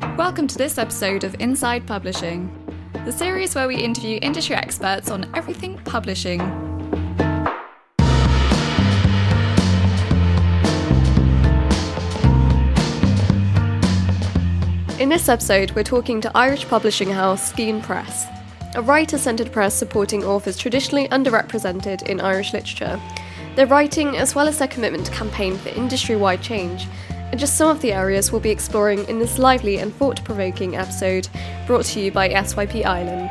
Welcome to this episode of Inside Publishing, the series where we interview industry experts on everything publishing. In this episode, we're talking to Irish publishing house Skein Press, a writer centred press supporting authors traditionally underrepresented in Irish literature. Their writing, as well as their commitment to campaign for industry wide change, are just some of the areas we'll be exploring in this lively and thought provoking episode brought to you by SYP Ireland.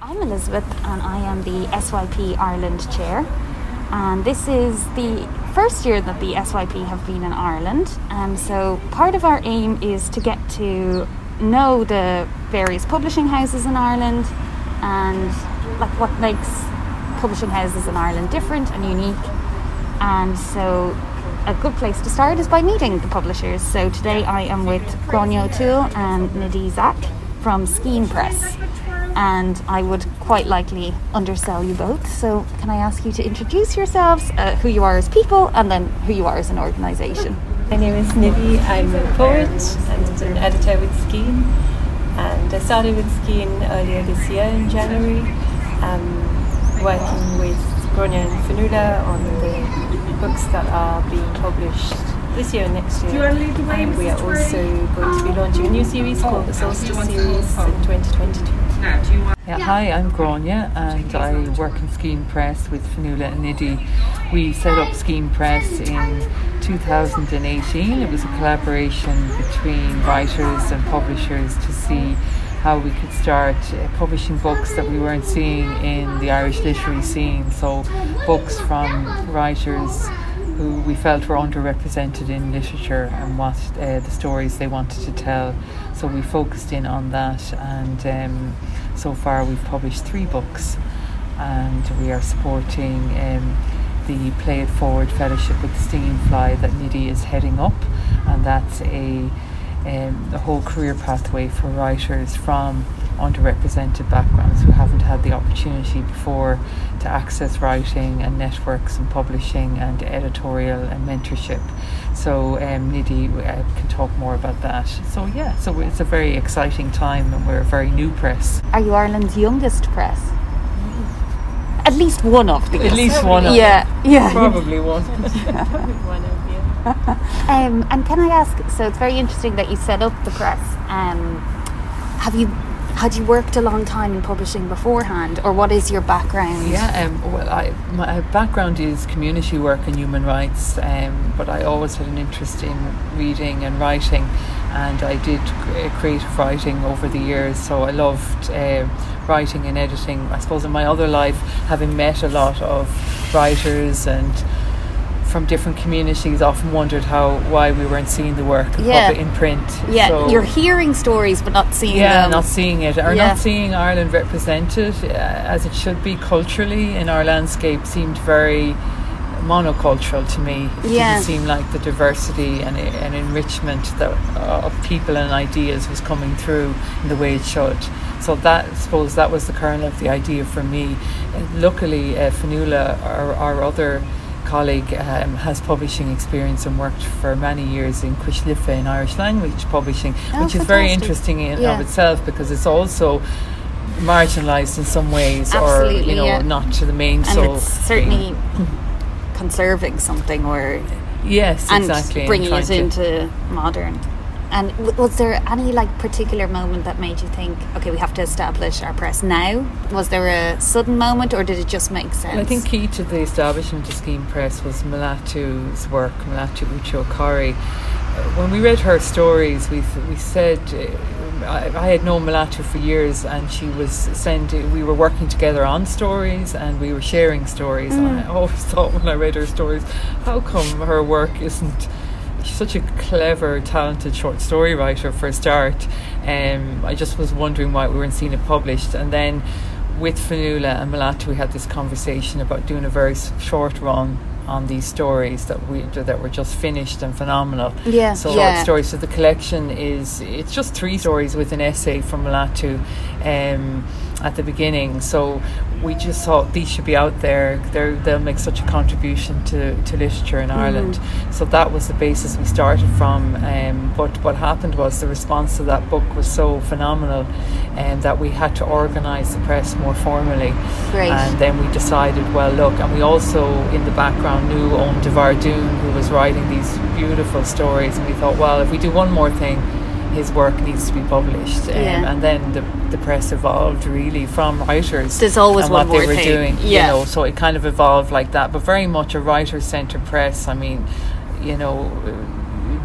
I'm Elizabeth and I am the SYP Ireland chair. And this is the first year that the SYP have been in Ireland. And so part of our aim is to get to know the various publishing houses in Ireland and like what makes publishing houses in Ireland different and unique. And so a good place to start is by meeting the publishers. So today I am with Gráinne O'Toole and Nidhi Zak from Skein Press. And I would quite likely undersell you both. So can I ask you to introduce yourselves, uh, who you are as people, and then who you are as an organisation? My name is Nidhi. I'm a poet and an editor with Skein. And I started with Skein earlier this year in January, um, working with Gráinne and Fionnuala on the books that are being published this year and next year. And we are also going to be launching a new series called the Solstice Series in 2022. Yeah, hi, I'm Gráinne and I work in Skein Press with Fionnuala and Nidhi. We set up Skein Press in 2018. It was a collaboration between writers and publishers to see how we could start uh, publishing books that we weren't seeing in the Irish literary scene. So, books from writers who we felt were underrepresented in literature and what uh, the stories they wanted to tell. So, we focused in on that, and um, so far we've published three books, and we are supporting. Um, the Play It Forward Fellowship with Stinging Fly that Nidhi is heading up, and that's a um, a whole career pathway for writers from underrepresented backgrounds who haven't had the opportunity before to access writing and networks and publishing and editorial and mentorship. So um, Nidhi uh, can talk more about that. So yeah, so it's a very exciting time and we're a very new press. Are you Ireland's youngest press? At least one of these. At least one of Yeah, yeah. Probably one. One of you. Um, and can I ask? So it's very interesting that you set up the press. Um, have you had you worked a long time in publishing beforehand, or what is your background? Yeah, um, well, I, my background is community work and human rights, um, but I always had an interest in reading and writing, and I did cre- creative writing over the years. So I loved uh, writing and editing. I suppose in my other life, having met a lot of writers and from different communities, often wondered how why we weren't seeing the work in Yeah. in print. Yeah, So- you're hearing stories but not seeing yeah, them. not seeing it or Yeah. not seeing Ireland represented uh, as it should be culturally in our landscape seemed very monocultural to me. It Yeah. didn't seem like the diversity and, and enrichment that, uh, of people and ideas was coming through in the way it should. So that, I suppose, that was the kernel of the idea for me. And luckily, uh, Fionnuala, our, our other colleague um, has publishing experience and worked for many years in Cois Life in Irish language publishing, Oh, which is very interesting in Yeah. of itself because it's also marginalised in some ways or you know yeah. not to the main and so it's certainly conserving something or yes and exactly bringing it to- into modern. And was there any like particular moment that made you think, okay, we have to establish our press now? Was there a sudden moment, or did it just make sense? I think key to the establishment of Skein Press was Melatu's work, Melatu Uche Okorie. When we read her stories, we we said uh, I, had known Malatu for years, and she was sending. We were working together on stories, and we were sharing stories. And I always thought when I read her stories, how come her work isn't such a clever, talented short story writer for a start. Um, I just was wondering why we weren't seeing it published. And then with Fionnuala and Melatu, we had this conversation about doing a very short run on these stories that we that were just finished and phenomenal. Yeah, So yeah. short stories. So the collection is it's just three stories with an essay from Melatu. Um, at the beginning. So we just thought these should be out there. they they'll make such a contribution to, to literature in Ireland. Mm. So that was the basis we started from. Um, but what happened was the response to that book was so phenomenal and um, that we had to organise the press more formally. Great. And then we decided, well, look, and we also in the background knew Oein DeBhairduin, who was writing these beautiful stories, and we thought, well, if we do one more thing, his work needs to be published. Um, yeah. And then the, the press evolved really from writers. There's always and what they were thing. doing. Yeah. You know, so it kind of evolved like that, but very much a writer centered press. I mean, you know,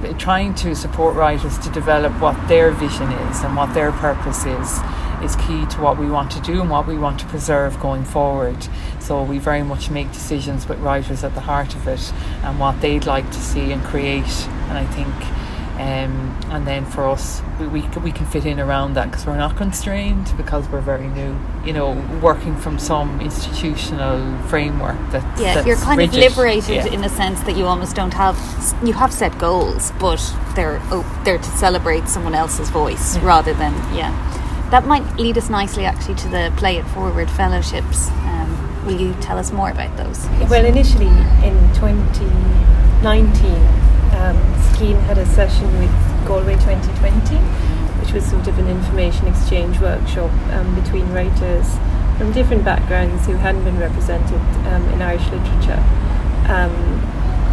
uh, trying to support writers to develop what their vision is and what their purpose is is key to what we want to do and what we want to preserve going forward. So we very much make decisions with writers at the heart of it and what they'd like to see and create. And I think um, and then for us, we, we, we can fit in around that because we're not constrained because we're very new. You know, working from some institutional framework that yeah, that's you're kind rigid. of liberated yeah. in a sense that you almost don't have. You have set goals, but they're oh, they're to celebrate someone else's voice yeah. rather than yeah. That might lead us nicely actually to the Play It Forward fellowships. Um, will you tell us more about those? Well, initially in 2019 um, Skein had a session with Galway 2020, which was sort of an information exchange workshop um, between writers from different backgrounds who hadn't been represented um, in Irish literature. Um,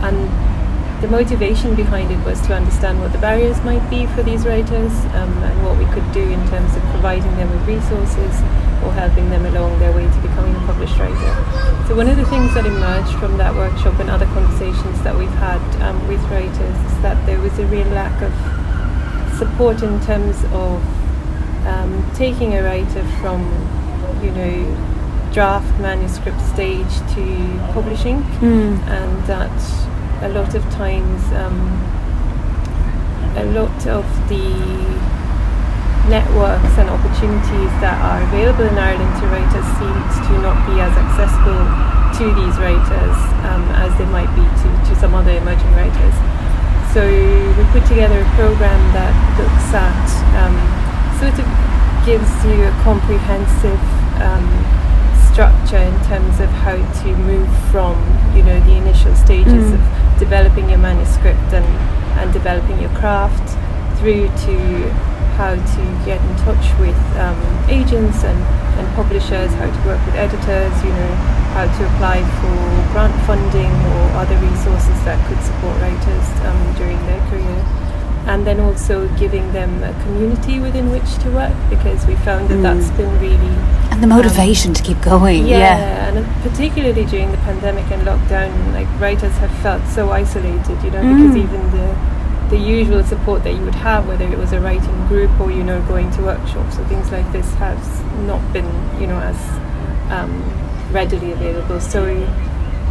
and the motivation behind it was to understand what the barriers might be for these writers um, and what we could do in terms of providing them with resources or helping them along their way to becoming a published writer. So one of the things that emerged from that workshop and other conversations that we've had um, with writers is that there was a real lack of support in terms of um, taking a writer from, you know, draft manuscript stage to publishing mm. and that a lot of times um, a lot of the networks and opportunities that are available in Ireland to writers seems to not be as accessible to these writers um, as they might be to, to some other emerging writers. So we put together a program that looks at um, sort of gives you a comprehensive um, structure in terms of how to move from you know the initial stages mm. of developing your manuscript and, and developing your craft through to how to get in touch with um, agents and, and publishers, how to work with editors, you know, how to apply for grant funding or other resources that could support writers um, during their career. And then also giving them a community within which to work because we found that mm. that's been really. And the motivation um, to keep going. Yeah, yeah, and particularly during the pandemic and lockdown, like writers have felt so isolated, you know, mm. because even the the usual support that you would have, whether it was a writing group or you know going to workshops or things like this, has not been you know as um, readily available. So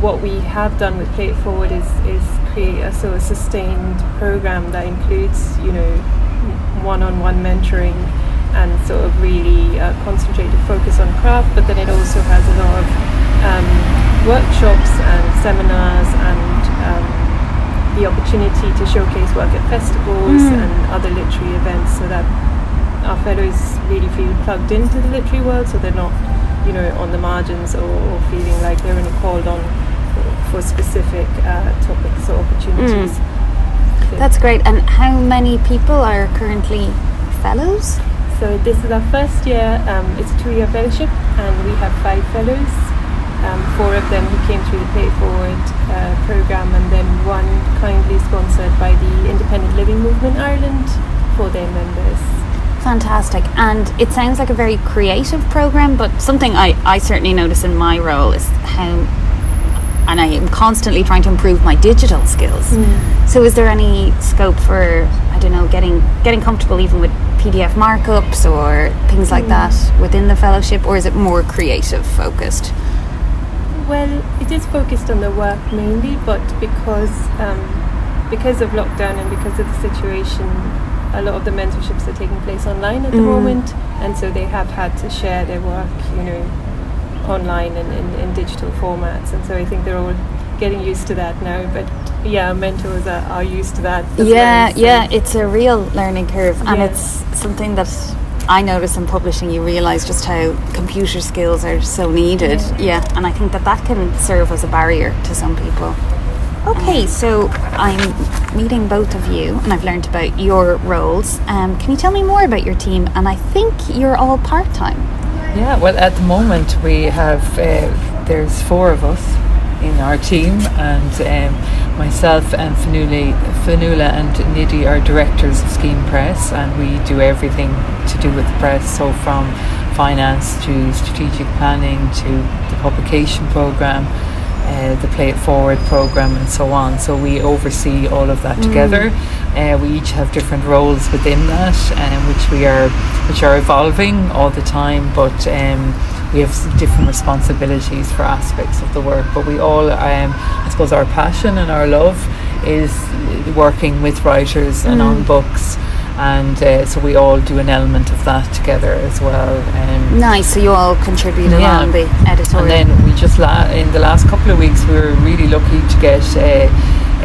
what we have done with Play It Forward is is create a sort of sustained program that includes you know one-on-one mentoring and sort of really uh, concentrated focus on craft, but then it also has a lot of um, workshops and seminars and the opportunity to showcase work at festivals mm. and other literary events so that our fellows really feel plugged into the literary world so they're not you know on the margins or, or feeling like they're only called on for, specific uh, topics or opportunities mm. that's great and how many people are currently fellows so this is our first year um, it's a two-year fellowship and we have five fellows um, four of them who came through the Pay Forward uh, programme, and then one kindly sponsored by the Independent Living Movement Ireland for their members. Fantastic. And it sounds like a very creative program, but something I, I certainly notice in my role is how, and I am constantly trying to improve my digital skills. Mm. So, is there any scope for, I don't know, getting, getting comfortable even with PDF markups or things like mm. that within the fellowship, or is it more creative focused? Well, it is focused on the work mainly, but because um, because of lockdown and because of the situation, a lot of the mentorships are taking place online at the mm. moment, and so they have had to share their work, you know, online and in, digital formats. And so I think they're all getting used to that now. But yeah, mentors are, are used to that. yeah, well, so. yeah, it's a real learning curve, and yeah. it's something that I notice in publishing, you realise just how computer skills are so needed. Yeah. yeah, and I think that that can serve as a barrier to some people. Okay, so I'm meeting both of you, and I've learned about your roles. Um, can you tell me more about your team? And I think you're all part time. Yeah, well, at the moment we have uh, there's four of us in our team, and um, myself and Fionnuala, Fionnuala and Nidhi are directors of Skein Press, and we do everything to do with the press. So from finance to strategic planning to the publication program uh, the Play It Forward program and so on. So we oversee all of that mm. together. Uh, we each have different roles within that, um, which we are which are evolving all the time. But um, we have different responsibilities for aspects of the work. But we all, um, I suppose, our passion and our love is working with writers mm. and on books and uh, so we all do an element of that together as well. Um, nice. So you all contribute yeah. along the editorial. And then we just la- in the last couple of weeks we were really lucky to get uh,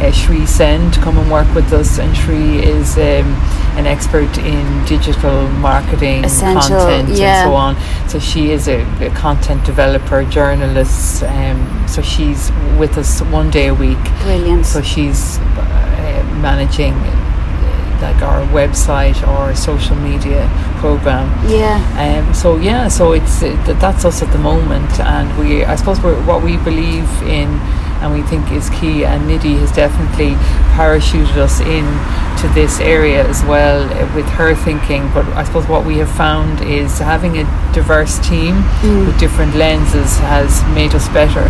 uh, Shri Sen to come and work with us, and Shri is. Um, an expert in digital marketing, Essential, content, yeah. and so on. So she is a, a content developer, journalist. Um, so she's with us one day a week. Brilliant. So she's uh, managing like our website or social media program. Yeah. Um. So yeah. So it's uh, that's us at the moment, and we I suppose we're, what we believe in and we think is key. And Nidhi has definitely parachuted us in to this area as well with her thinking. But I suppose what we have found is having a diverse team mm. with different lenses has made us better,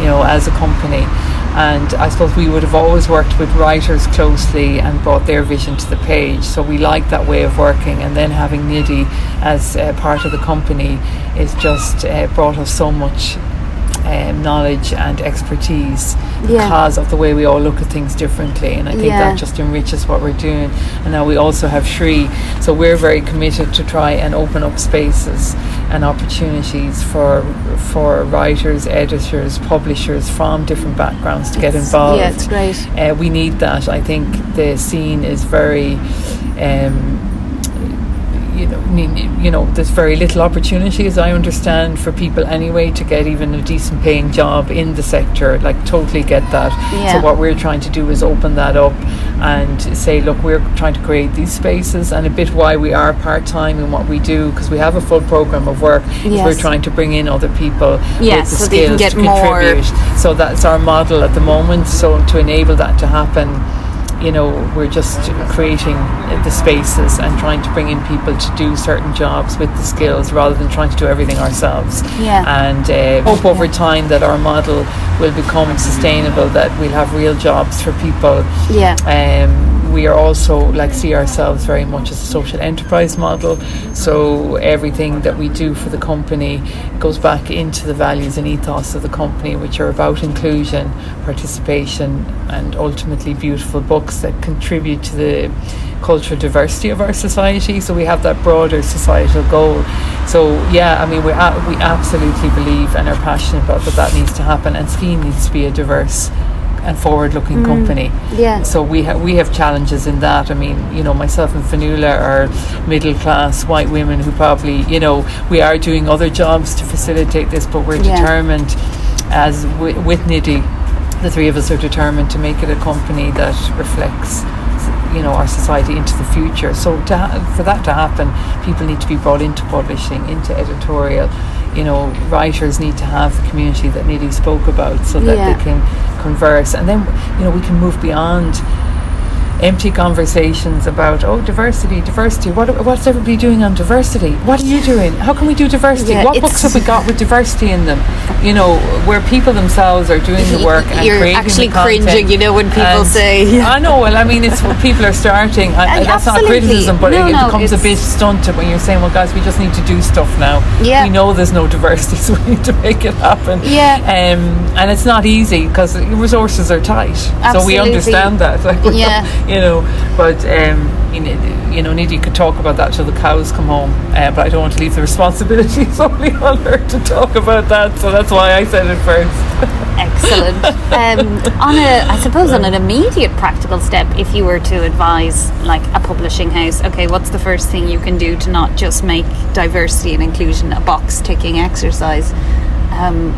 you know, as a company and I suppose we would have always worked with writers closely and brought their vision to the page. So we like that way of working, and then having Nidhi as uh, part of the company is just uh, brought us so much um, knowledge and expertise yeah. because of the way we all look at things differently. And I think yeah. that just enriches what we're doing. And now we also have Shri, so we're very committed to try and open up spaces and opportunities for for writers, editors, publishers from different backgrounds to get involved. Yeah, it's great. Uh, we need that. I think the scene is very. Um, you know, you know, there's very little opportunity, as I understand, for people anyway to get even a decent paying job in the sector. Like, totally get that. Yeah. So what we're trying to do is open that up and say, look, we're trying to create these spaces, and a bit why we are part time in what we do because we have a full program of work. Yes. We're trying to bring in other people yes, with the so skills to contribute. More. So that's our model at the moment. So to enable that to happen you know, we're just creating the spaces and trying to bring in people to do certain jobs with the skills rather than trying to do everything ourselves. Yeah. And uh, hope over time that our model will become sustainable, that we'll have real jobs for people. Yeah. Um, we are also like see ourselves very much as a social enterprise model. So everything that we do for the company goes back into the values and ethos of the company, which are about inclusion, participation, and ultimately beautiful books that contribute to the cultural diversity of our society. So we have that broader societal goal. So yeah, I mean we a- we absolutely believe and are passionate about that that needs to happen, and Skein needs to be a diverse and forward-looking mm. company. Yeah. So we have we have challenges in that. I mean, you know, myself and Fionnuala are middle-class white women who probably, you know, we are doing other jobs to facilitate this, but we're yeah. determined, as w- with Nidhi, the three of us are determined to make it a company that reflects you know our society into the future so ha- for that to happen people need to be brought into publishing into editorial you know writers need to have the community that Nidhi spoke about so that yeah. they can converse and then you know we can move beyond empty conversations about oh diversity diversity. What, what's everybody doing on diversity? What are you doing? How can we do diversity? Yeah, what books have we got with diversity in them? You know where people themselves are doing the work and you're creating actually the content. cringing you know when people say I know well I mean it's what people are starting. I, that's not criticism but no, it, no, becomes a bit stunted when you're saying well guys we just need to do stuff now. Yeah. we know there's no diversity so we need to make it happen. Yeah. Um, and it's not easy because resources are tight. Absolutely. so we understand that. Like, yeah you know. But um, you know, you know, Nidhi could talk about that till the cows come home. Uh, but I don't want to leave the responsibility solely on her to talk about that. So that's why I said it first. Excellent. Um, on a, I suppose, on an immediate practical step, if you were to advise like a publishing house, okay, what's the first thing you can do to not just make diversity and inclusion a box ticking exercise? Um,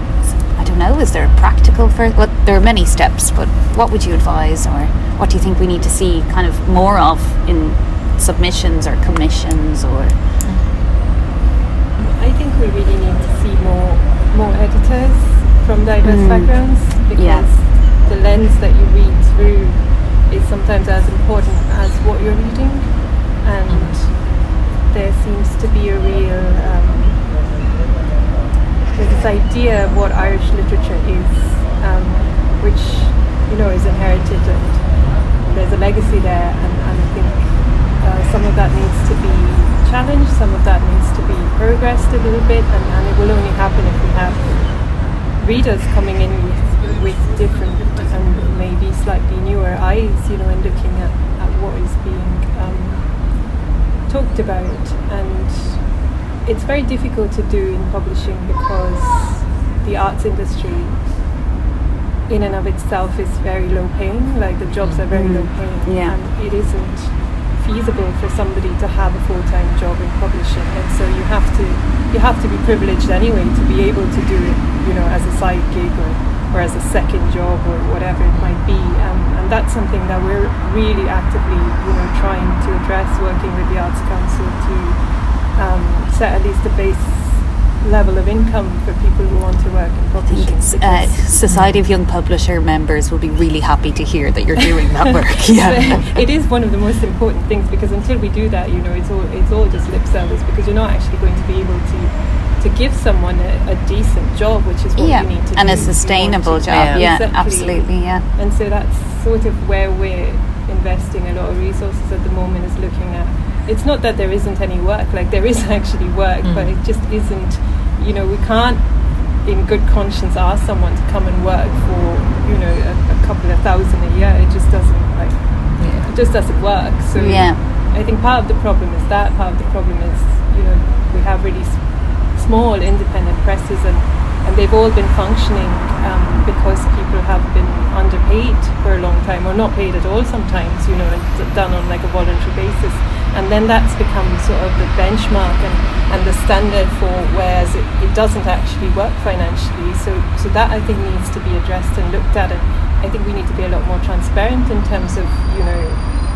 don't know. Is there a practical for? Well, there are many steps, but what would you advise, or what do you think we need to see kind of more of in submissions or commissions, or? I think we really need to see more more editors from diverse Mm. backgrounds because Yeah. the lens that you read through is sometimes as important as what you're reading, and there seems to be a real um, there's this idea of what Irish literature is, um, which you know is inherited and there's a legacy there, and, and I think uh, some of that needs to be challenged, some of that needs to be progressed a little bit, and, and it will only happen if we have readers coming in with, with different and maybe slightly newer eyes, you know, and looking at, at what is being um, talked about. And it's very difficult to do in publishing because the arts industry in and of itself is very low paying, like the jobs are very Mm. low paying. Yeah. And it isn't feasible for somebody to have a full time job in publishing. And so you have to you have to be privileged anyway to be able to do it, you know, as a side gig or, or as a second job or whatever it might be. Um, and that's something that we're really actively, you know, trying to address, working with the Arts Council to um, set at least a base level of income for people who want to work in publishing. uh, Society of Young Publisher members will be really happy to hear that you're doing that work. Yeah. it is one of the most important things because until we do that, you know, it's all it's all just lip service because you're not actually going to be able to to give someone a, a decent job, which is what yeah, you need to and do And a if you want sustainable job. Yeah, Exactly. absolutely. Yeah. And so that's sort of where we're investing a lot of resources at the moment is looking at. It's not that there isn't any work, like there is actually work, but it just isn't. You know, we can't, in good conscience, ask someone to come and work for you know a, a couple of thousand a year. It just doesn't like Yeah. it just doesn't work. So Yeah. I think part of the problem is that. Part of the problem is you know we have really s- small independent presses and and they've all been functioning um, because people have been underpaid for a long time or not paid at all sometimes. You know, and done on like a voluntary basis. And then that's become sort of the benchmark and, and the standard for whereas it, it doesn't actually work financially. So so that I think needs to be addressed and looked at and I think we need to be a lot more transparent in terms of, you know,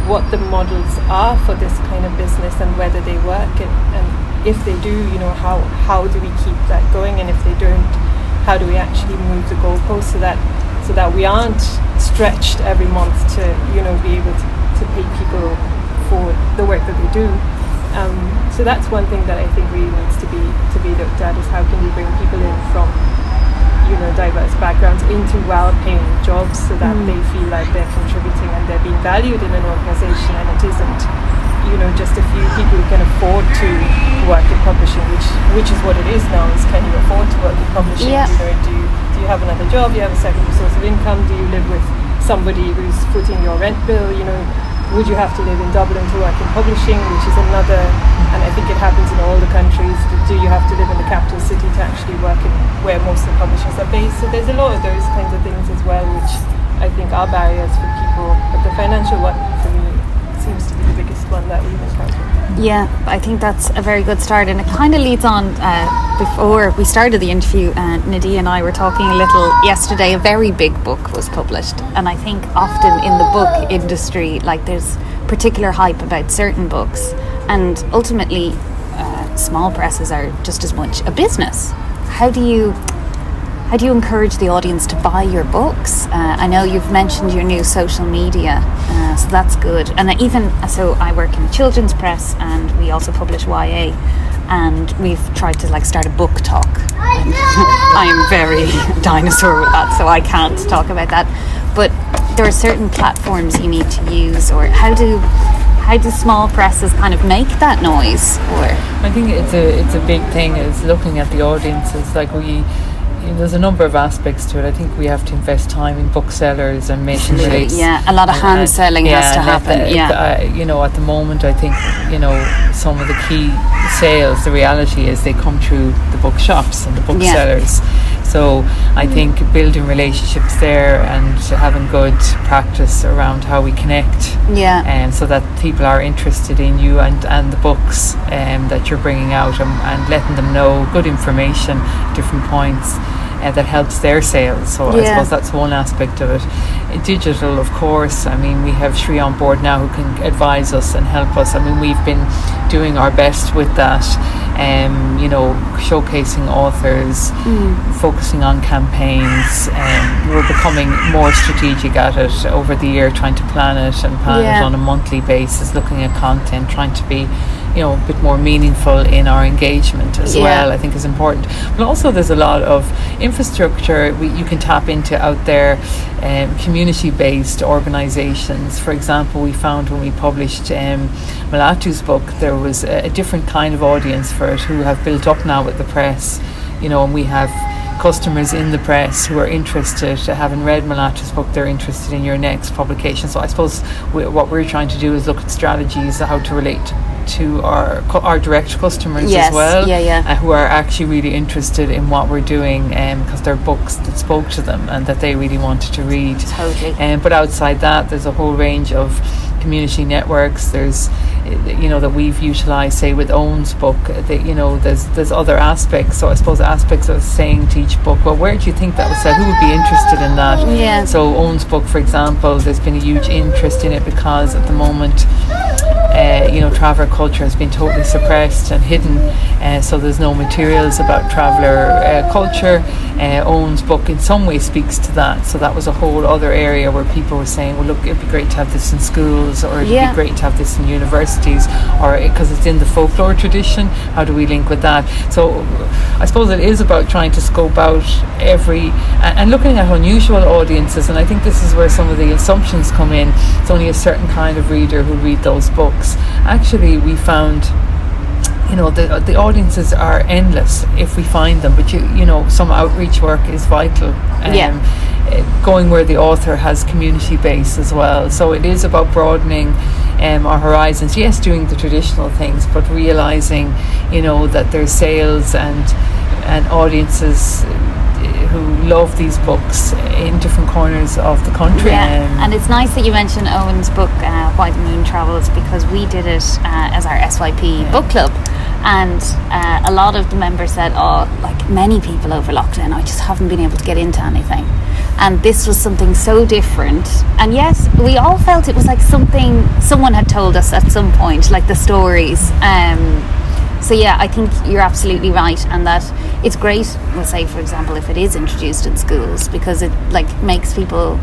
what the models are for this kind of business and whether they work and, and if they do, you know, how, how do we keep that going and if they don't, how do we actually move the goalposts so that so that we aren't stretched every month to, you know, be able to, to pay people for the work that they do. Um, so that's one thing that I think really needs to be to be looked at is how can we bring people in from you know diverse backgrounds into well-paying jobs so that they feel like they're contributing and they're being valued in an organization and it isn't you know just a few people who can afford to work in publishing which which is what it is now is can you afford to work in publishing? Yeah. you know do you, do you have another job? Do you have a second source of income? Do you live with somebody who's footing your rent bill? You know would you have to live in Dublin to work in publishing which is another and I think it happens in all the countries do you have to live in the capital city to actually work in where most of the publishers are based? So there's a lot of those kinds of things as well which I think are barriers for people but the financial one for me seems to be the biggest one that we've encountered Yeah, I think that's a very good start, and it kind of leads on. Uh, before we started the interview, uh, Nadine and I were talking a little yesterday. A very big book was published, and I think often in the book industry, like there's particular hype about certain books, and ultimately, uh, small presses are just as much a business. How do you how do you encourage the audience to buy your books? Uh, I know you've mentioned your new social media, uh, so that's good. And even so, I work in a children's press, and we also publish YA, and we've tried to like start a BookTok. I am very dinosaur with that, so I can't talk about that. But there are certain platforms you need to use, or how do how do small presses kind of make that noise? Or I think it's a it's a big thing is looking at the audiences. Like we, you know, there's a number of aspects to it. I think we have to invest time in booksellers and making. Yeah, a lot of hand and- selling has to happen. the- yeah. uh, you know, at the moment, I think you know some of the key sales. The reality is they come through the bookshops and the booksellers. So I think building relationships there and having good practice around how we connect yeah. um, so that people are interested in you and, and the books um, that you're bringing out and, and letting them know good information different points uh, that helps their sales. So I suppose that's one aspect of it. Digital, of course, I mean, we have Shri on board now who can advise us and help us. I mean, we've been doing our best with that, um, you know, showcasing authors, focusing on campaigns. Um, we're becoming more strategic at it over the year, trying to plan it and plan Yeah. it on a monthly basis, looking at content, trying to be, you know, a bit more meaningful in our engagement as Yeah. well. I think is important. But also, there's a lot of infrastructure we, you can tap into out there, um, community-based organisations. For example, we found when we published um, Melatu's book, there was a, a different kind of audience for it who have built up now with the press. You know, and we have customers in the press who are interested, having read Melatu's book, they're interested in your next publication. So I suppose we, what we're trying to do is look at strategies how to relate to our our direct customers Yes, as well, yeah, yeah. uh, who are actually really interested in what we're doing because they're books that spoke to them and that they really wanted to read. Totally. Um, but outside that, there's a whole range of community networks. There's, you know, that we've utilised, say, with Oein's book. That you know, there's there's other aspects. So I suppose aspects of saying to each book, well, where do you think that was said? Who would be interested in that? Yeah. So Oein's book, for example, there's been a huge interest in it because at the moment. Uh, you know, traveller culture has been totally suppressed and hidden, uh, so there's no materials about traveller uh, culture. Uh, Oein's book, in some way, speaks to that. So that was a whole other area where people were saying, "Well, look, it'd be great to have this in schools, or it'd Yeah. be great to have this in universities, or because it's in the folklore tradition. How do we link with that?" So, I suppose it is about trying to scope out every and, looking at unusual audiences. And I think this is where some of the assumptions come in. It's only a certain kind of reader who read those books. Actually, we found you know the the audiences are endless if we find them but you you know some outreach work is vital Yeah. eh, going where the author has community base as well so it is about broadening um, our horizons yes doing the traditional things but realizing you know that there's sales and and audiences eh, who love these books in different corners of the country Yeah, Um, and it's nice that you mentioned Oein's book, uh, Why the Moon Travels, because we did it uh, as our SYP book club. And uh, a lot of the members said, Oh, like many people over lockdown, I just haven't been able to get into anything. And this was something so different. And yes, we all felt it was like something someone had told us at some point, like the stories. Um, so yeah, I think you're absolutely right, and that it's great. We'll say, for example, if it is introduced in schools, because it like makes people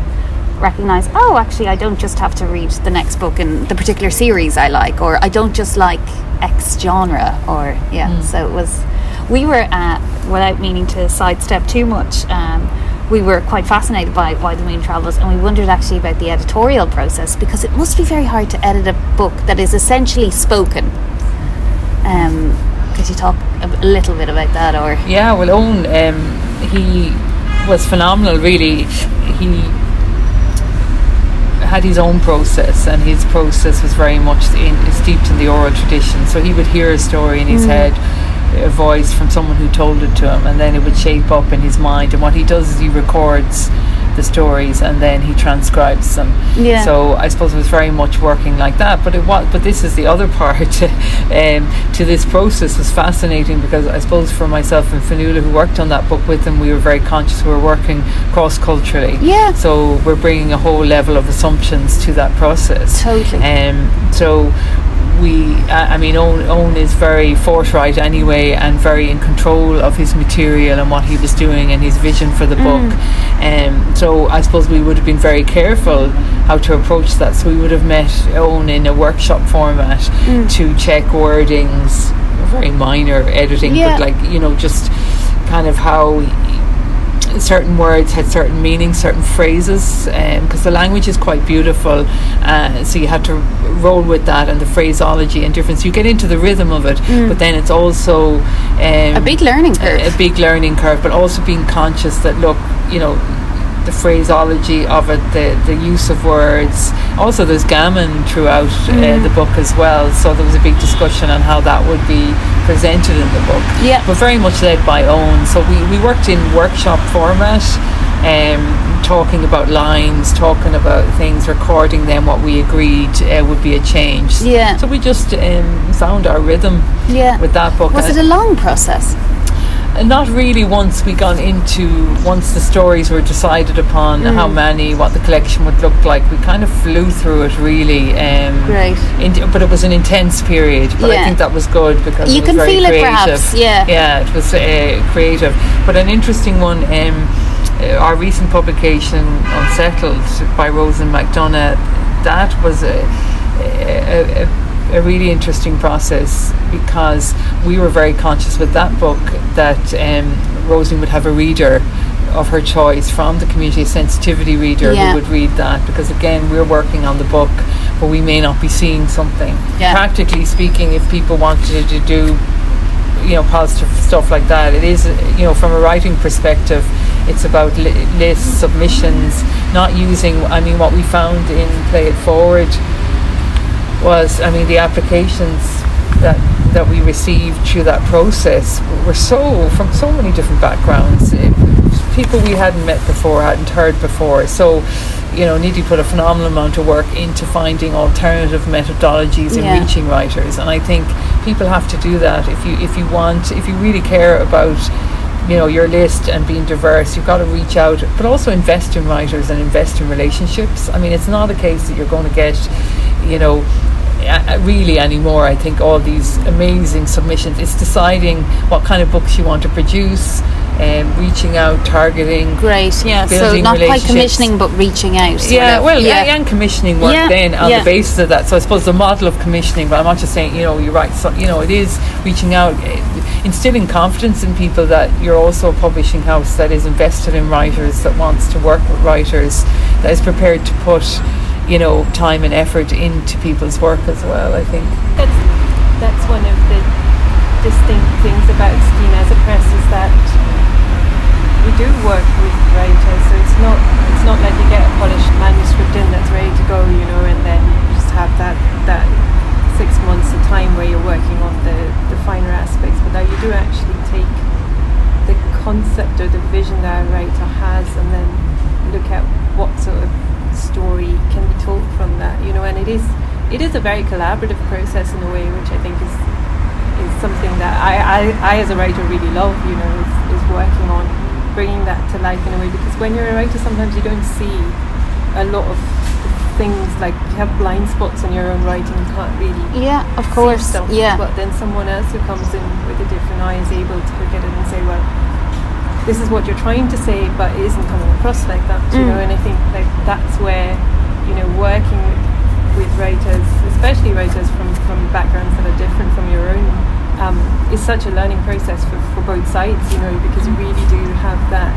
recognize. Oh, actually, I don't just have to read the next book in the particular series I like, or I don't just like X genre, or yeah. So it was. We were uh, without meaning to sidestep too much. Um, we were quite fascinated by Why the Moon Travels, and we wondered actually about the editorial process because it must be very hard to edit a book that is essentially spoken. Um, could you talk a, little bit about that, or Yeah, well, Oein, um, he was phenomenal, really. He had his own process, and his process was very much in, steeped in the oral tradition. So he would hear a story in his head, a voice from someone who told it to him, and then it would shape up in his mind. And what he does is he records the stories and then he transcribes them. Yeah. So I suppose it was very much working like that. But it was. But this is the other part um, to this process was fascinating because I suppose for myself and Fionnuala who worked on that book with him, we were very conscious we were working cross culturally. Yeah. So we're bringing a whole level of assumptions to that process. Totally. Um, so we, I I mean, Oein, Oein is very forthright anyway and very in control of his material and what he was doing and his vision for the book. Um, so I suppose we would have been very careful how to approach that. So we would have met Oein in a workshop format to check wordings, very minor editing, Yeah. but like, you know, just kind of how certain words had certain meanings, certain phrases, because um, the language is quite beautiful. Uh, so you had to roll with that and the phraseology and difference. You get into the rhythm of it, mm. but then it's also um, a big learning curve. A, a big learning curve, but also being conscious that look, you know the phraseology of it, the, the use of words. Also, there's gammon throughout uh, mm. uh, the book as well, so there was a big discussion on how that would be presented in the book. Yeah. But very much led by Oein. So we, we worked in workshop format. Um, talking about lines, talking about things, recording them, what we agreed uh, would be a change. Yeah. So we just um, found our rhythm yeah. with that book. Was it a long process? Not really once we got into once the stories were decided upon mm. how many what the collection would look like we kind of flew through it really um, great in, but it was an intense period but yeah. I think that was good because you it was can feel creative. it perhaps yeah yeah it was uh, creative but an interesting one um, uh, our recent publication Unsettled by Rosaleen McDonagh that was a, a, a a really interesting process because we were very conscious with that book that um, would have a reader of her choice from the community sensitivity reader yeah. who would read that because again we're working on the book but we may not be seeing something yeah. practically speaking if people wanted to do you know positive stuff like that it is you know from a writing perspective it's about li- lists submissions not using i mean what we found in play it forward was, I mean, the applications that that we received through that process were so from so many different backgrounds, it, people we hadn't met before, hadn't heard before. So, you know, Nidhi put a phenomenal amount of work into finding alternative methodologies in yeah. reaching writers, and I think people have to do that if you if you want if you really care about you know your list and being diverse you've got to reach out but also invest in writers and invest in relationships i mean it's not a case that you're going to get you know really anymore. I think all these amazing submissions. It's deciding what kind of books you want to produce, and um, reaching out, targeting. Great, yeah. So not quite commissioning, but reaching out. Yeah, well, yeah. and commissioning work yeah. then on yeah. the basis of that. So I suppose the model of commissioning, but I'm not just saying you know you're right. So you know it is reaching out, eh, instilling confidence in people that you're also a publishing house that is invested in writers, that wants to work with writers, that is prepared to put you know, time and effort into people's work as well, I think. That's, that's one of the distinct things about Skein as a press is that we do work with writers, so it's not it's not like you get a polished manuscript in that's ready to go, you know, and then you just have that that six months of time where you're working on the, the finer aspects, but that you do actually take the concept or the vision that a writer has and then look at what sort of story can be told from that you know and it is it is a very collaborative process in a way which I think is is something that I, I, I as a writer really love you know is, is working on bringing that to life in a way. Because when you're a writer sometimes you don't see a lot of things like you have blind spots in your own writing you can't really yeah of course. stuff, yeah. But then someone else who comes in with a different eye is able to look at it and say well this is what you're trying to say, but it isn't coming across like that, you mm. know. And I think like that's where you know working with, writers, especially writers from from backgrounds that are different from your own, um, is such a learning process for, for both sides, you know, because you really do have that,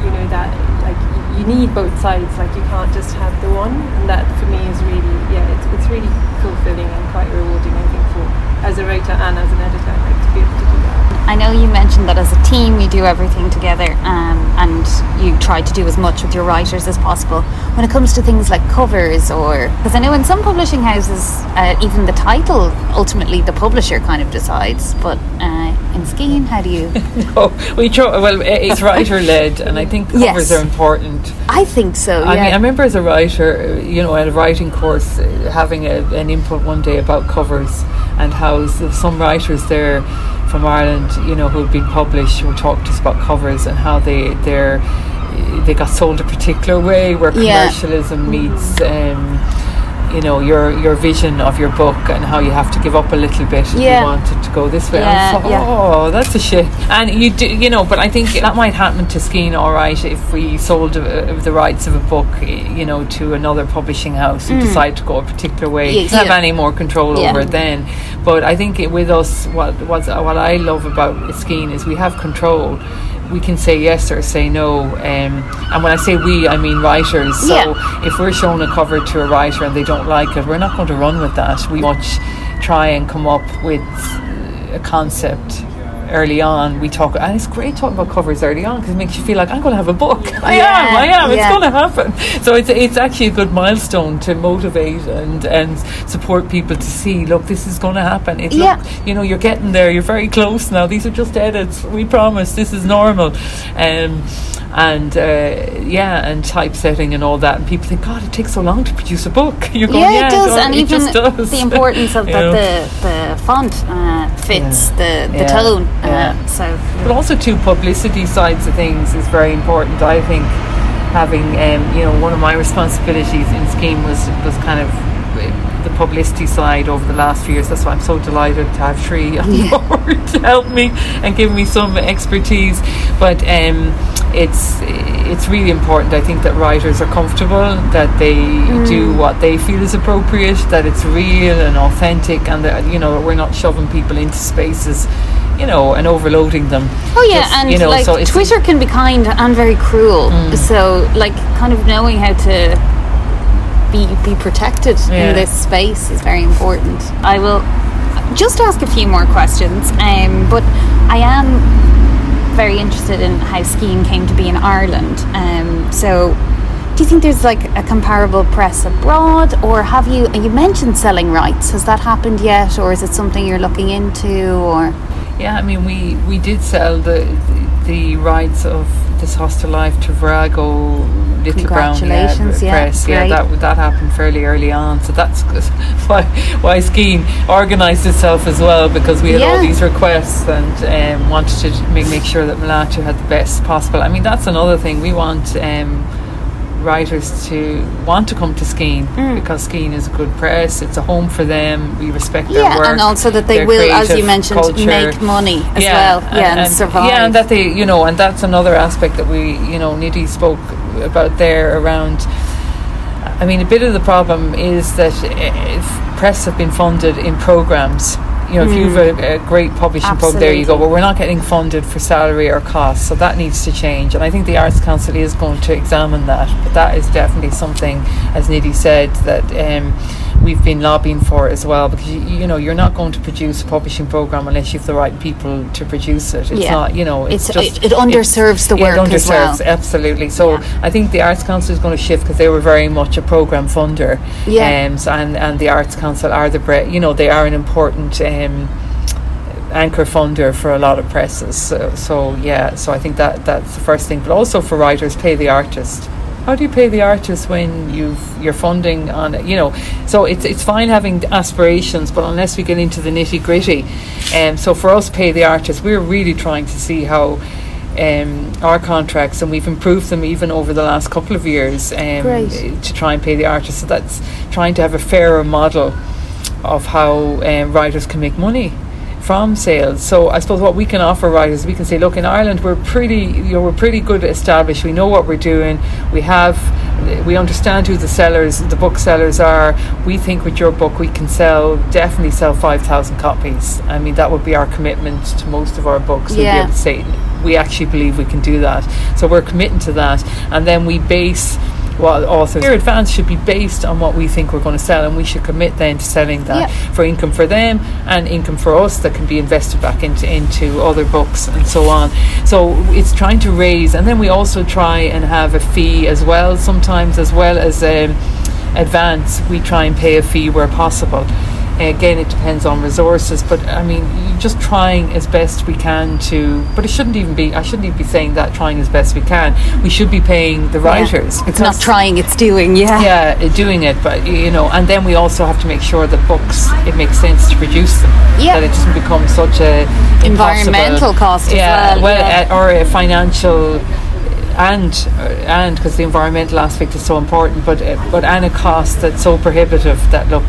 you know, that like you need both sides. Like you can't just have the one, and that for me is really yeah, it's it's really fulfilling and quite rewarding. I think for as a writer and as an editor, like to be able to do. I know you mentioned that as a team you do everything together um, and you try to do as much with your writers as possible. When it comes to things like covers, or because I know in some publishing houses, uh, even the title ultimately the publisher kind of decides, but uh, in Skein. how do you? no, we try. Well, it's writer led, and I think covers yes. are important. I think so. I yeah. mean, I remember as a writer, you know, at a writing course, uh, having a, an input one day about covers and how some writers there from Ireland, you know, who had been published, who talked to us about covers and how they they're they got sold a particular way where commercialism yeah. meets. Um, you know your your vision of your book and how you have to give up a little bit if you want to go this way. Yeah, thought, yeah. oh, that's a shit. And you do, you know, but I think that might happen to Skein all right if we sold uh, the rights of a book, you know, to another publishing house who Mm. decide to go a particular way. Yeah, You don't have yeah. any more control Yeah. over it then. But I think it, with us, what what's, what I love about Skein is we have control we can say yes or say no. Um, and when I say we, I mean writers. So Yeah. if we're showing a cover to a writer and they don't like it, we're not going to run with that. We much try and come up with a concept early on. We talk, and it's great talking about covers early on because it makes you feel like I'm going to have a book. I Yeah, am, I am. It's yeah. going to happen. So it's it's actually a good milestone to motivate and and support people to see. Look, this is going to happen. It, Yeah. Look, you know, you're getting there. You're very close now. These are just edits. We promise. This is normal. Um, and uh, yeah, and typesetting and all that. And people think, God, it takes so long to produce a book. You're going, yeah, yeah, it does, and it even just does. the importance of that the the font uh, fits Yeah. the the Yeah, tone. yeah. Uh, so But also, too, publicity sides of things is very important. I think having, um, you know, one of my responsibilities in Skein was was kind of uh, the publicity side over the last few years. That's why I'm so delighted to have Shri on board to help me and give me some expertise. But um, it's it's really important. I think that writers are comfortable, that they do what they feel is appropriate, that it's real and authentic, and that you know we're not shoving people into spaces. You know, and overloading them. Oh yeah, Just, and you know, like so Twitter can be kind and very cruel. So like kind of knowing how to be be protected Yeah. in this space is very important. I will just ask a few more questions, um, but I am very interested in how Skein came to be in Ireland. Um, so. Do you think there's like a comparable press abroad, or have you? You mentioned selling rights. Has that happened yet, or is it something you're looking into? Or Yeah, I mean, we, we did sell the, the rights of this hostel life to Virago Little Brown yeah, Congratulations, yeah, Press. Yeah, great. that that happened fairly early on. So that's why why Skein organised itself as well because we had all these requests and um, wanted to make, make sure that Melatu had the best possible. I mean, that's another thing we want. Um, writers to want to come to Skein Mm. because Skein is a good press it's a home for them we respect their work. yeah, and also that they will, as you mentioned, culture. make money as well. Yeah, and, survive. Yeah, and that they, you know, and that's another aspect that we, you know, Nidhi spoke about there around. I mean, a bit of the problem is that if press have been funded in programs. You know, if you have a, a great publishing program, there you go. Hmm. Absolutely. But we're not getting funded for salary or costs, so that needs to change. And I think the Arts Council is going to examine that. But that is definitely something, as Nidhi said, that um, we've been lobbying for as well. Because you, you know, you're not going to produce a publishing program unless you have the right people to produce it. It's Yeah. not, you know, it's, It's- just it- it underserves the work It underserves well. absolutely. So Yeah. I think the Arts Council is going to shift because they were very much a program funder. Yeah. Um, so, and and the Arts Council are the bre- you know they are an important. Um, anchor funder for a lot of presses so, so yeah so I think that that's the first thing but also for writers pay the artist how do you pay the artists when you've you're funding on it you know so it's it's fine having aspirations but unless we get into the nitty gritty um, so for us pay the artists we're really trying to see how um, our contracts and we've improved them even over the last couple of years um, to try and pay the artists so that's trying to have a fairer model of how um, writers can make money from sales. So I suppose what we can offer writers, we can say, look, in Ireland we're pretty, you know, we're pretty good established. We know what we're doing. We have, we understand who the sellers, the booksellers are. We think with your book we can sell, definitely sell five thousand copies. I mean that would be our commitment to most of our books. We'd be able to say we actually believe we can do that. So we're committing to that, and then we base what authors their advance should be based on what we think we're going to sell and we should commit then to selling that Yeah. for income for them and income for us that can be invested back into into other books and so on. So it's trying to raise and then we also try and have a fee as well sometimes as well as um, advance. We try and pay a fee where possible again it depends on resources but i mean just trying as best we can to but it shouldn't even be i shouldn't even be saying that trying as best we can we should be paying the writers It's not trying, it's doing. Yeah. yeah, uh, doing it, but you know, and then we also have to make sure that books it makes sense to produce them. Yeah. that it doesn't become such a Environmental cost as Yeah, well, yeah. uh, or a financial. And uh, and because the environmental aspect is so important, but uh, but and a cost that's so prohibitive that look,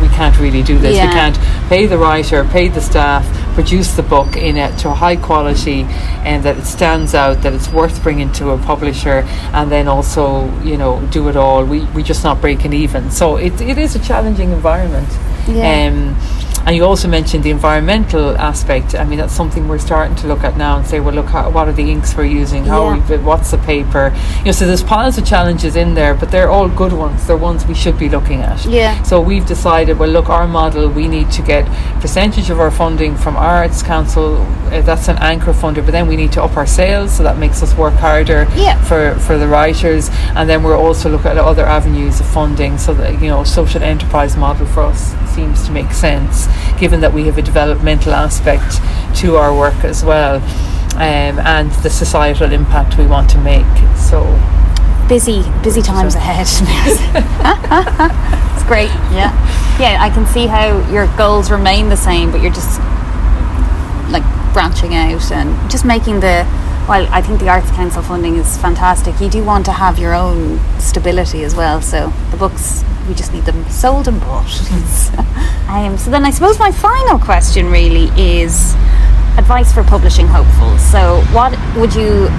we can't really do this. Yeah. We can't pay the writer, pay the staff, produce the book in it to a high quality, and that it stands out, that it's worth bringing to a publisher, and then also you know do it all. We we just not breaking even. So it it is a challenging environment. Yeah. Um, And you also mentioned the environmental aspect. I mean, that's something we're starting to look at now and say, well, look, how, what are the inks we're using? How Yeah. we, what's the paper? You know, so there's piles of challenges in there, but they're all good ones. They're ones we should be looking at. Yeah. So we've decided, well, look, our model, we need to get percentage of our funding from Arts Council. Uh, that's an anchor funder, but then we need to up our sales, so that makes us work harder Yeah. for for the writers. And then we're also looking at other avenues of funding, so that you know, social enterprise model for us seems to make sense, given that we have a developmental aspect to our work as well. Um, and the societal impact we want to make. So busy busy times ahead it's great yeah yeah i can see how your goals remain the same but you're just like branching out and just making the well i think the arts council funding is fantastic you do want to have your own stability as well so the books we just need them sold and bought. Um, so then i suppose my final question really is advice for publishing hopefuls so what would you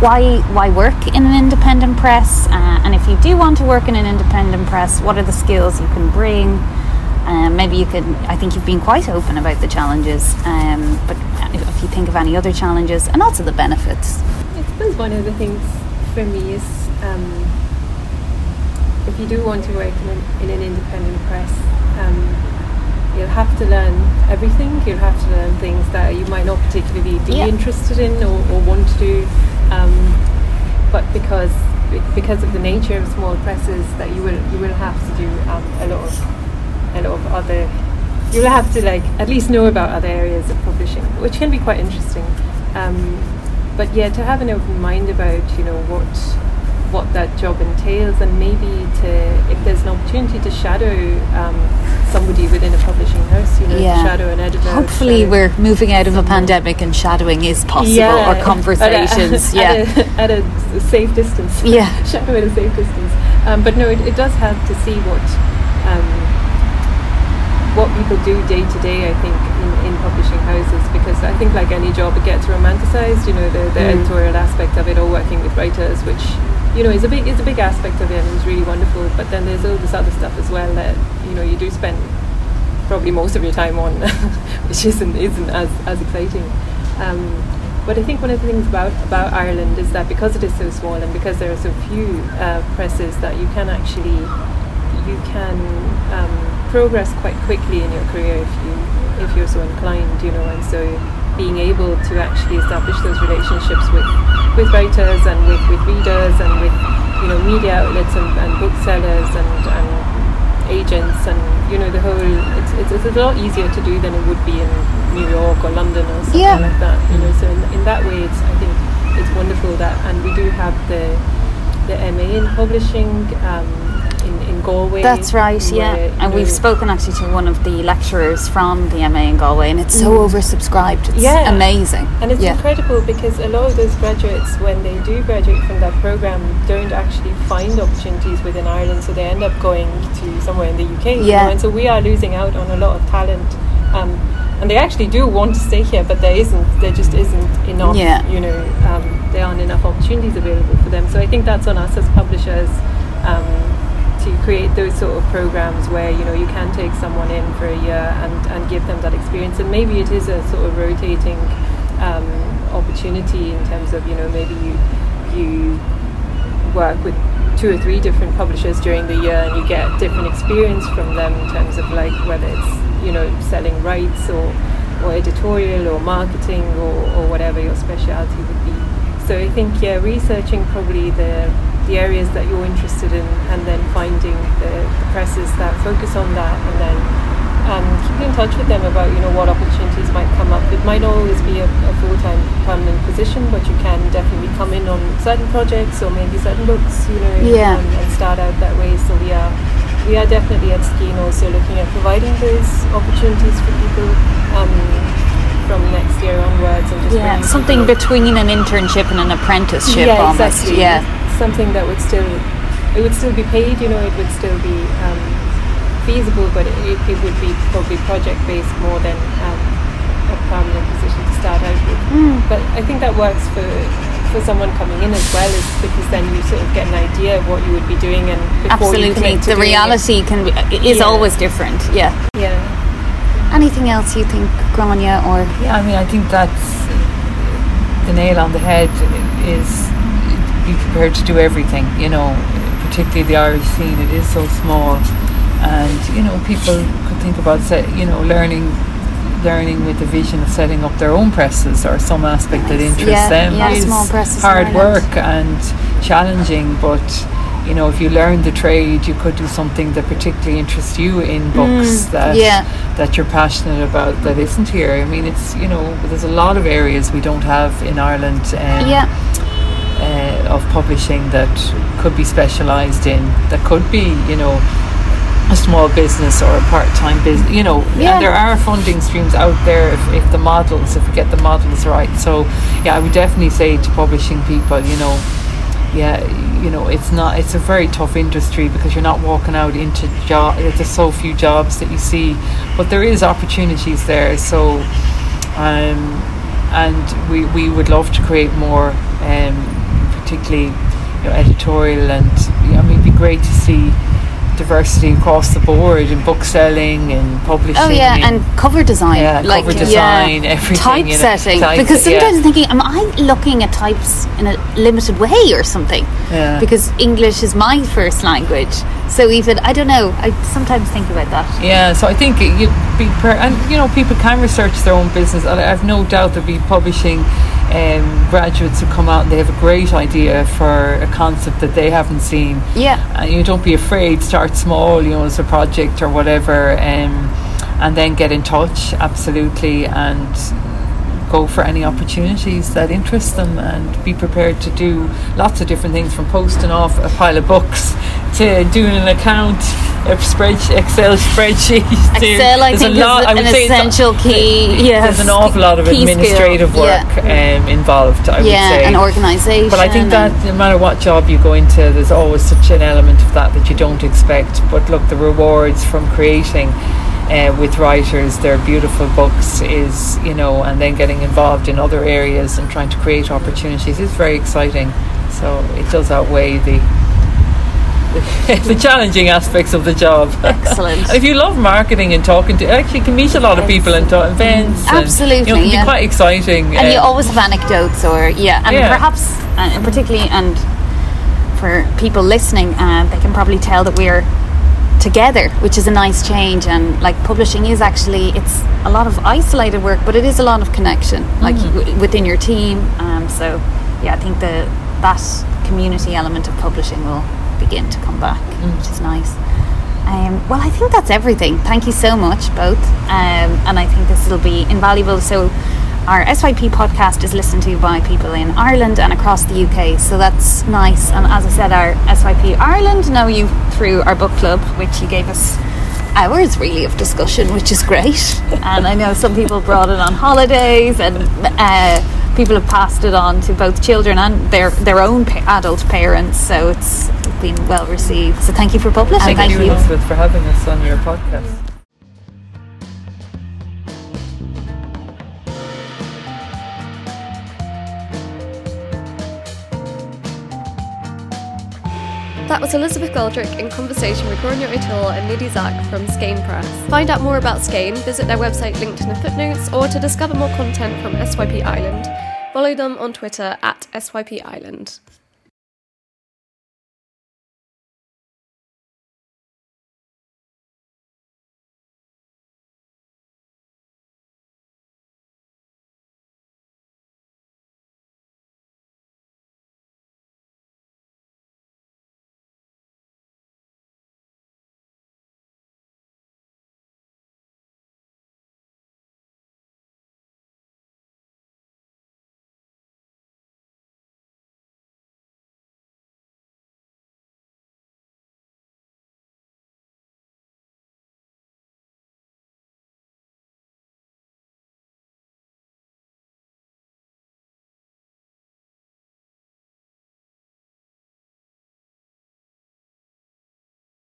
why why work in an independent press? Uh, and if you do want to work in an independent press what are the skills you can bring? Um, maybe you could I think you've been quite open about the challenges um, but if, if you think of any other challenges and also the benefits. I suppose one of the things for me is um, if you do want to work in an, in an independent press, um, you'll have to learn everything. You'll have to learn things that you might not particularly be Yeah. interested in or, or want to do, um, but because because of the nature of small presses, that you will you will have to do um, a lot of a lot of other. You'll have to like at least know about other areas of publishing, which can be quite interesting. Um, but yeah, to have an open mind about you know what what that job entails, and maybe to if there's an opportunity to shadow um, somebody within a publishing house, you know, Yeah. to shadow an editor. hopefully we're moving out of a pandemic and shadowing is possible or at a- conversations yeah at a, at a safe distance. Yeah. shadow at a safe distance. Um, but no, it, it does help to see what um, what people do day to day. I think in, in publishing houses because I think like any job, it gets romanticized. You know, the, the Mm. editorial aspect of it, or working with writers, which you know is a big is a big aspect of it and is really wonderful. But then there's all this other stuff as well that you know you do spend probably most of your time on, which isn't isn't as as exciting. Um, but I think one of the things about about Ireland is that because it is so small and because there are so few uh, presses, that you can actually you can um, progress quite quickly in your career if you if you're so inclined, you know, and so being able to actually establish those relationships with with writers and with, with readers and with you know media outlets and, and booksellers and, and agents and you know the whole it's, it's, it's a lot easier to do than it would be in New York or London or something Yeah. like that you know so in, in that way it's I think it's wonderful that and we do have the the MA in publishing um, in, Galway That's right, yeah. where, you And we've spoken actually to one of the lecturers from the MA in Galway, and it's so Mm. oversubscribed. It's Yeah. amazing. And it's yeah. incredible because a lot of those graduates, when they do graduate from that program, don't actually find opportunities within Ireland, so they end up going to somewhere in the UK. you Yeah. know, and so we are losing out on a lot of talent. Um, and they actually do want to stay here, but there isn't, there just isn't enough, Yeah. you know, um, there aren't enough opportunities available for them. So I think that's on us as publishers um, to create those sort of programs where, you know, you can take someone in for a year and, and give them that experience. And maybe it is a sort of rotating um, opportunity in terms of, you know, maybe you, you work with two or three different publishers during the year and you get different experience from them in terms of like whether it's you know selling rights or or editorial or marketing or, or whatever your specialty would be so I think yeah researching probably the the areas that you're interested in and then finding the, the presses that focus on that and then um, keep in touch with them about you know what opportunities might come up. It might not always be a, a full-time permanent position, but you can definitely come in on certain projects or maybe certain books, you know, Yeah. and, and start out that way. So we are we are definitely at Skein also looking at providing those opportunities for people um, from next year onwards and just Yeah, something between an internship and an apprenticeship yeah, almost. exactly. Yeah. Something that would still it would still be paid. You know, it would still be um, feasible, but it, it would be probably project based more than um, a permanent position to start out with. Mm. But I think that works for for someone coming in as well, is because then you sort of get an idea of what you would be doing, and before Absolutely. commit The doing it. reality can be, is Yeah. always different. Yeah. Yeah. anything else you think, Gráinne, or Yeah, I mean, I think that's the nail on the head is be prepared to do everything, you know, particularly the Irish scene. It is so small, and you know, people could think about, set, you know, learning learning with the vision of setting up their own presses or some aspect that interests Yeah, them. yeah, is small presses hard work and challenging but you know if you learn the trade you could do something that particularly interests you in books that Mm, yeah. that you're passionate about that isn't here. I mean it's you know there's a lot of areas we don't have in Ireland um, yeah, uh, of publishing that could be specialised in that could be you know a small business or a part-time business you know Yeah. and there are funding streams out there if, if the models if we get the models right so yeah I would definitely say to publishing people you know yeah you know it's not it's a very tough industry because you're not walking out into job there's so few jobs that you see but there is opportunities there so um, and we, we would love to create more um, particularly you know, editorial and I mean it'd be great to see diversity across the board in book selling and publishing oh yeah, in- and cover design, Yeah, cover design, everything, you know, typesetting. type- because yeah. sometimes I'm thinking, am I looking at types in a limited way or something? Yeah. Because English is my first language, so even I don't know. I sometimes think about that. Yeah, so I think you be per- and you know people can research their own business. and I have no doubt they'll be publishing um, graduates who come out and they have a great idea for a concept that they haven't seen. Yeah. and you don't be afraid. Start small, you know, as a project or whatever, um, and then get in touch. Absolutely, and go for any opportunities that interest them and be prepared to do lots of different things from posting off a pile of books to doing an account a spreadsheet excel spreadsheet Excel, I think, a lot, is an say it's a- essential key. Yes, there's an awful lot of key skill. administrative work Yeah, um, involved I would yeah say and organisation. but I think that no matter what job you go into, there's always such an element of that that you don't expect. But look, the rewards from creating uh, with writers their beautiful books is, you know, and then getting involved in other areas and trying to create opportunities is very exciting. So it does outweigh the. the challenging aspects of the job. Excellent. if you love marketing and talking to, actually, you can meet a lot of people and talk events. and, Absolutely, you know, it can yeah. be quite exciting. and you um, always have anecdotes or yeah and Yeah. perhaps uh, and particularly and for people listening uh, they can probably tell that we're together which is a nice change and like publishing is actually it's a lot of isolated work but it is a lot of connection like Mm. w- within your team um, so yeah i think the that community element of publishing will begin to come back Mm. which is nice um, well, I think that's everything. Thank you so much, both. Um, and I think this will be invaluable. So, our SYP podcast is listened to by people in Ireland and across the UK. So, that's nice. And as I said, our SYP Ireland know you through our book club, which you gave us hours really of discussion, which is great. and I know some people brought it on holidays and uh, people have passed it on to both children and their, their own pa- adult parents. So, it's been well received. So, thank you for publishing. Thank, you, Elizabeth, for having us on your podcast. That was Elizabeth Goldrick in conversation with Gráinne O'Toole and Nidhi Zak from Skein Press. Find out more about Skein, visit their website linked in the footnotes, or to discover more content from SYP Ireland, follow them on Twitter at SYP Ireland.